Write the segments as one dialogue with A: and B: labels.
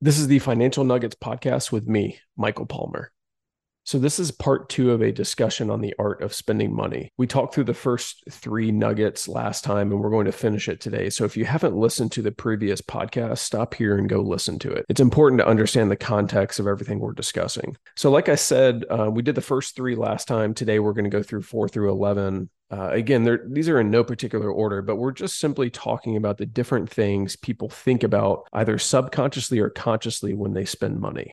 A: This is the Financial Nuggets podcast with me, Michael Palmer. So, this is part two of a discussion on the art of spending money. We talked through the first three nuggets last time, and we're going to finish it today. So, if you haven't listened to the previous podcast, stop here and go listen to it. It's important to understand the context of everything we're discussing. So, like I said, uh, we did the first three last time. Today, we're going to go through four through 11. Uh, again, these are in no particular order, but we're just simply talking about the different things people think about either subconsciously or consciously when they spend money.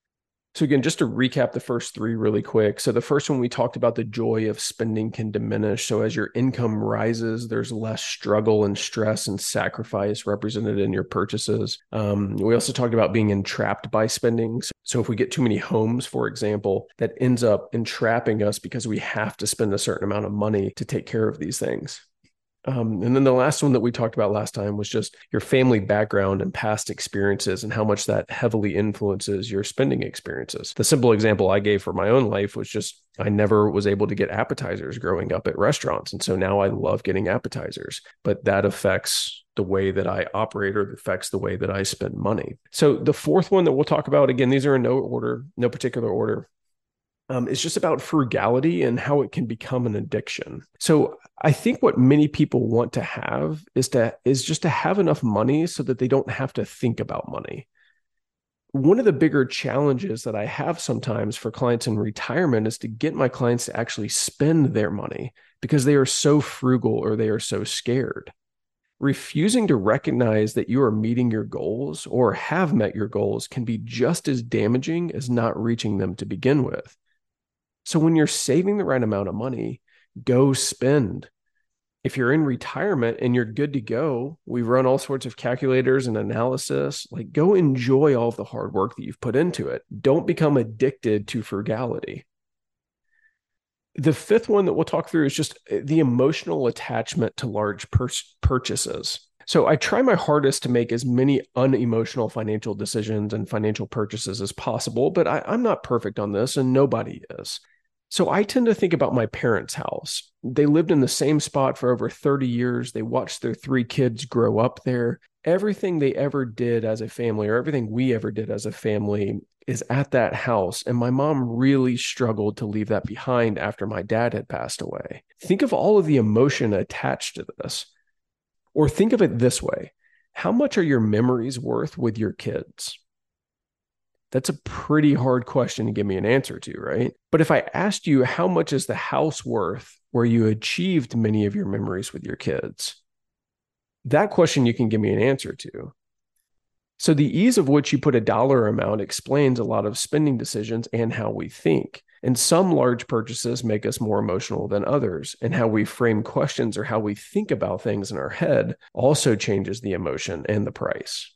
A: So, again, just to recap the first three really quick. So, the first one we talked about the joy of spending can diminish. So, as your income rises, there's less struggle and stress and sacrifice represented in your purchases. Um, we also talked about being entrapped by spending. So, if we get too many homes, for example, that ends up entrapping us because we have to spend a certain amount of money to take care of these things. Um, and then the last one that we talked about last time was just your family background and past experiences and how much that heavily influences your spending experiences. The simple example I gave for my own life was just I never was able to get appetizers growing up at restaurants. And so now I love getting appetizers, but that affects the way that I operate or affects the way that I spend money. So the fourth one that we'll talk about again, these are in no order, no particular order um, is just about frugality and how it can become an addiction. So I think what many people want to have is to is just to have enough money so that they don't have to think about money. One of the bigger challenges that I have sometimes for clients in retirement is to get my clients to actually spend their money because they are so frugal or they are so scared. Refusing to recognize that you are meeting your goals or have met your goals can be just as damaging as not reaching them to begin with. So when you're saving the right amount of money, go spend. If you're in retirement and you're good to go, we run all sorts of calculators and analysis. Like, go enjoy all the hard work that you've put into it. Don't become addicted to frugality. The fifth one that we'll talk through is just uh, the emotional attachment to large pur- purchases. So I try my hardest to make as many unemotional financial decisions and financial purchases as possible, but I, am not perfect on this, and nobody is. So I tend to think about my parents' house. They lived in the same spot for over 30 years. They watched their three kids grow up there. Everything they ever did as a family, or everything we ever did as a family, is at that house. And my mom really struggled to leave that behind after my dad had passed away. Think of all of the emotion attached to this. Or think of it this way How much are your memories worth with your kids? That's a pretty hard question to give me an answer to, right? But if I asked you, how much is the house worth where you achieved many of your memories with your kids? That question you can give me an answer to. So, the ease of which you put a dollar amount explains a lot of spending decisions and how we think. And some large purchases make us more emotional than others. And how we frame questions or how we think about things in our head also changes the emotion and the price.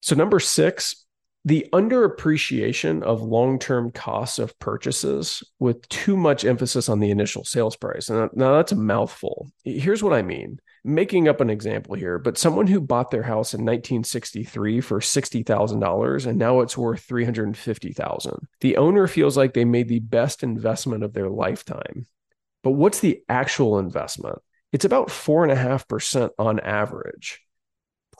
A: So, number six, the underappreciation of long-term costs of purchases with too much emphasis on the initial sales price. And uh, now that's a mouthful. Here's what I mean. Making up an example here, but someone who bought their house in 1963 for $60,000 and now it's worth 350,000. The owner feels like they made the best investment of their lifetime. But what's the actual investment? It's about 4.5% on average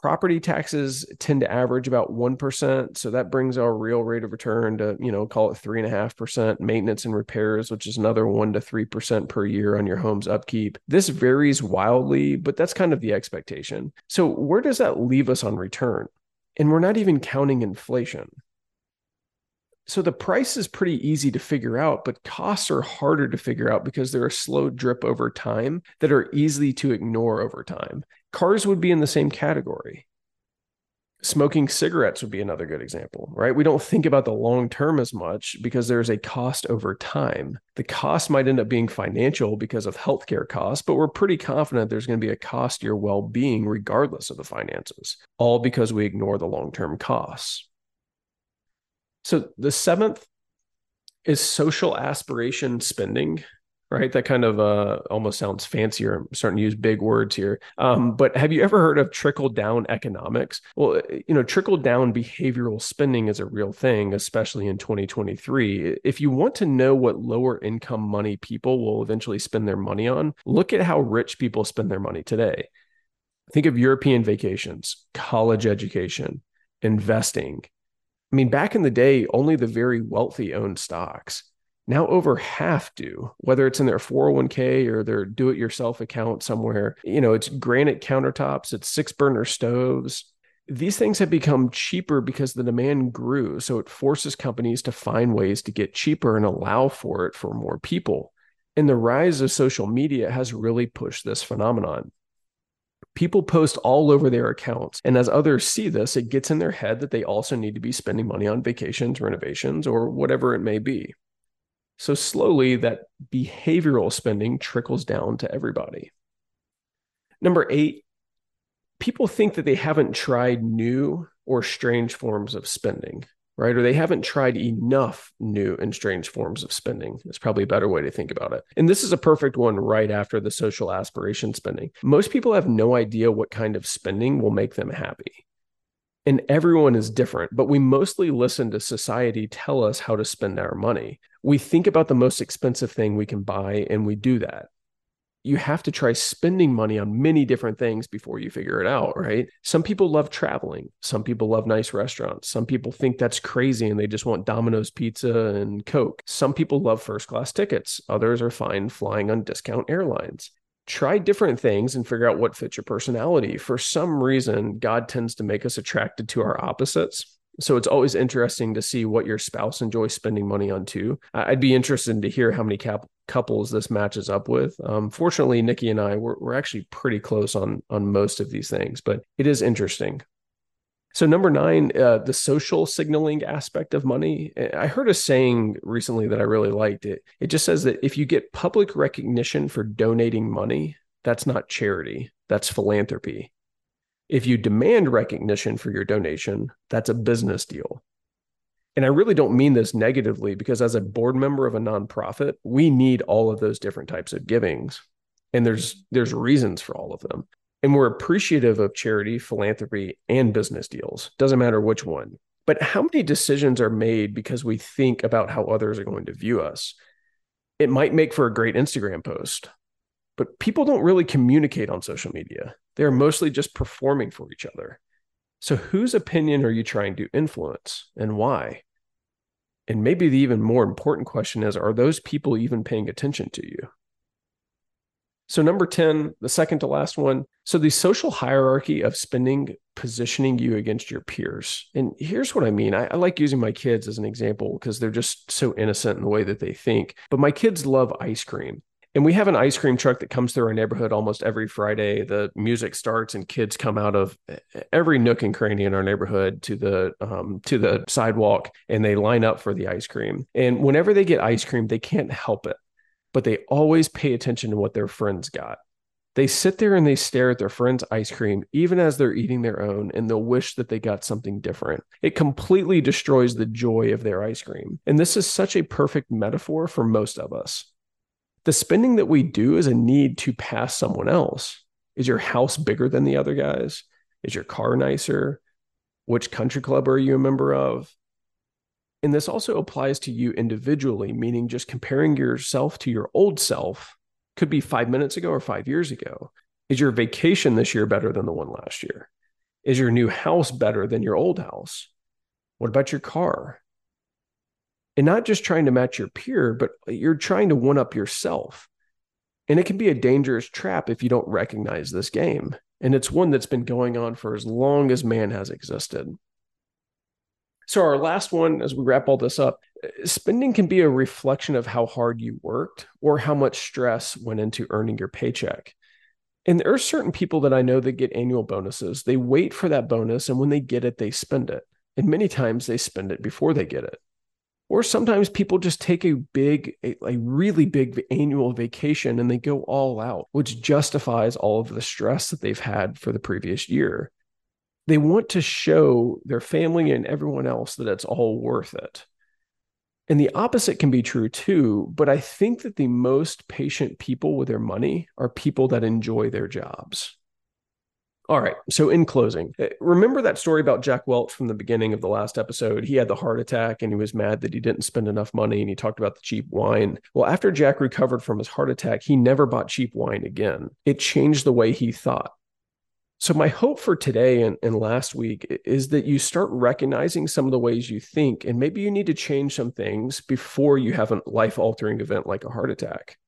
A: property taxes tend to average about 1%. So that brings our real rate of return to, you know, call it 3.5%. Maintenance and repairs, which is another 1% to 3% per year on your home's upkeep. This varies wildly, but that's kind of the expectation. So where does that leave us on return? And we're not even counting inflation. So the price is pretty easy to figure out, but costs are harder to figure out because they're a slow drip over time that are easy to ignore over time. Cars would be in the same category. Smoking cigarettes would be another good example, right? We don't think about the long term as much because there's a cost over time. The cost might end up being financial because of healthcare costs, but we're pretty confident there's going to be a cost to your well being regardless of the finances, all because we ignore the long term costs. So the seventh is social aspiration spending, right? That kind of uh, almost sounds fancier. I'm starting to use big words here. Um, but have you ever heard of trickle down economics? Well, you know, trickle down behavioral spending is a real thing, especially in 2023. If you want to know what lower income money people will eventually spend their money on, look at how rich people spend their money today. Think of European vacations, college education, investing, I mean, back in the day, only the very wealthy owned stocks. Now over half do, whether it's in their 401k or their do it yourself account somewhere. You know, it's granite countertops, it's six burner stoves. These things have become cheaper because the demand grew. So it forces companies to find ways to get cheaper and allow for it for more people. And the rise of social media has really pushed this phenomenon. People post all over their accounts. And as others see this, it gets in their head that they also need to be spending money on vacations, renovations, or whatever it may be. So slowly, that behavioral spending trickles down to everybody. Number eight, people think that they haven't tried new or strange forms of spending right? Or they haven't tried enough new and strange forms of spending. It's probably a better way to think about it. And this is a perfect one right after the social aspiration spending. Most people have no idea what kind of spending will make them happy. And everyone is different, but we mostly listen to society tell us how to spend our money. We think about the most expensive thing we can buy and we do that you have to try spending money on many different things before you figure it out, mm-hmm. right? Some people love traveling. Some people love nice restaurants. Some people think that's crazy and they just want Domino's pizza and Coke. Some people love first class tickets. Others are fine flying on discount airlines. Try different things and figure out what fits your personality. For some reason, God tends to make us attracted to our opposites. So it's always interesting to see what your spouse enjoys spending money on too. I'd be interested to hear how many cap- couples this matches up with. Um, fortunately, Nikki and I we're, we're actually pretty close on on most of these things, but it is interesting. So number nine, uh, the social signaling aspect of money. I heard a saying recently that I really liked. It it just says that if you get public recognition for donating money, that's not charity, that's philanthropy. If you demand recognition for your donation, that's a business deal. And I really don't mean this negatively because as a board member of a nonprofit, we need all of those different types of givings. And there's there's reasons for all of them. And we're appreciative of charity, philanthropy, and business deals. Doesn't matter which one. But how many decisions are made because we think about how others are going to view us? It might make for a great Instagram post, but people don't really communicate on social media. They're mostly just performing for each other. So, whose opinion are you trying to influence and why? And maybe the even more important question is are those people even paying attention to you? So, number 10, the second to last one. So, the social hierarchy of spending positioning you against your peers. And here's what I mean I, I like using my kids as an example because they're just so innocent in the way that they think. But my kids love ice cream. And we have an ice cream truck that comes through our neighborhood almost every Friday. The music starts and kids come out of every nook and cranny in our neighborhood to the um, to the sidewalk and they line up for the ice cream. And whenever they get ice cream, they can't help it, but they always pay attention to what their friends got. They sit there and they stare at their friend's ice cream, even as they're eating their own, and they'll wish that they got something different. It completely destroys the joy of their ice cream. And this is such a perfect metaphor for most of us the spending that we do is a need to pass someone else. Is your house bigger than the other guys? Is your car nicer? Which country club are you a member of? And this also applies to you individually, meaning just comparing yourself to your old self could be five minutes ago or five years ago. Is your vacation this year better than the one last year? Is your new house better than your old house? What about your car? And not just trying to match your peer, but you're trying to one up yourself. And it can be a dangerous trap if you don't recognize this game. And it's one that's been going on for as long as man has existed. So, our last one, as we wrap all this up, spending can be a reflection of how hard you worked or how much stress went into earning your paycheck. And there are certain people that I know that get annual bonuses. They wait for that bonus, and when they get it, they spend it. And many times they spend it before they get it. Or sometimes people just take a big, a, a, really big annual vacation and they go all out, which justifies all of the stress that they've had for the previous year. They want to show their family and everyone else that it's all worth it. And the opposite can be true too. But I think that the most patient people with their money are people that enjoy their jobs. All right. So, in closing, eh, remember that story about Jack Welch from the beginning of the last episode? He had the heart attack and he was mad that he didn't spend enough money and he talked about the cheap wine. Well, after Jack recovered from his heart attack, he never bought cheap wine again. It changed the way he thought. So, my hope for today and, and last week is that you start recognizing some of the ways you think, and maybe you need to change some things before you have a life altering event like a heart attack.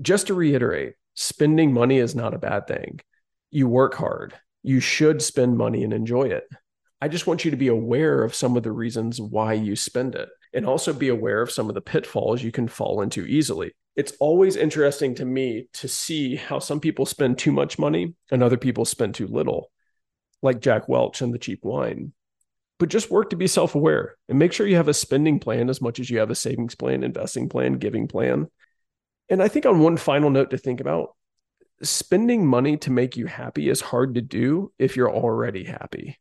A: Just to reiterate, spending money is not a bad thing. You work hard, you should spend money and enjoy it. I just want you to be aware of some of the reasons why you spend it and also be aware of some of the pitfalls you can fall into easily it's always interesting to me to see how some people spend too much money and other people spend too little, like Jack Welch and the cheap wine. But just work to be self aware and make sure you have a spending plan as much as you have a savings plan, investing plan, giving plan. And I think on one final note to think about spending money to make you happy is hard to do if you're already happy.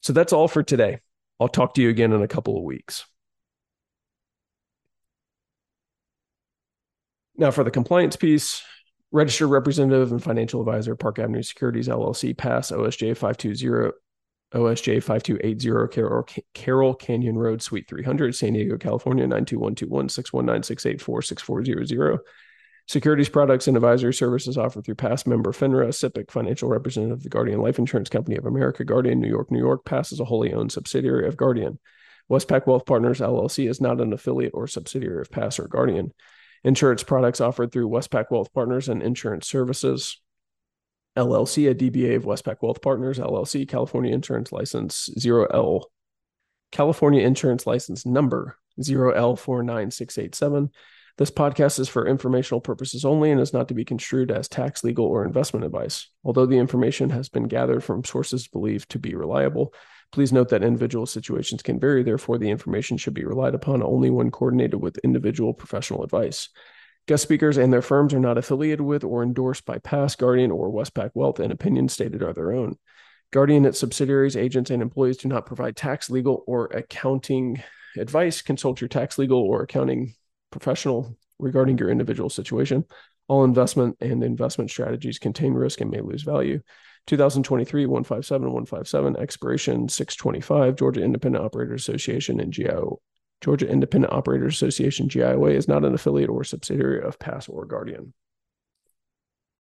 A: So that's all for today. I'll talk to you again in a couple of weeks. Now, for the compliance piece, registered representative and financial advisor, Park Avenue Securities LLC, PAS OSJ 520, OSJ 5280, Carroll, Canyon Road, Suite 300, San Diego, California, 92121 619 684 6400. Securities products and advisory services offered through PAS member FINRA, SIPC, financial representative of the Guardian Life Insurance Company of America, Guardian, New York, New York, passes a wholly owned subsidiary of Guardian. Westpac Wealth Partners LLC is not an affiliate or subsidiary of PAS or Guardian. Insurance products offered through Westpac Wealth Partners and Insurance Services LLC, a DBA of Westpac Wealth Partners LLC, California Insurance License 0L, California Insurance License Number 0L49687. This podcast is for informational purposes only and is not to be construed as tax, legal, or investment advice. Although the information has been gathered from sources believed to be reliable, Please note that individual situations can vary. Therefore, the information should be relied upon only when coordinated with individual professional advice. Guest speakers and their firms are not affiliated with or endorsed by PAS, Guardian, or Westpac Wealth, and opinions stated are their own. Guardian, its subsidiaries, agents, and employees do not provide tax, legal, or accounting advice. Consult your tax, legal, or accounting professional regarding your individual situation. All investment and investment strategies contain risk and may lose value. 2023 157 157 expiration 625 Georgia Independent Operators Association and GIO Georgia Independent Operators Association GIOA is not an affiliate or subsidiary of PAS or Guardian.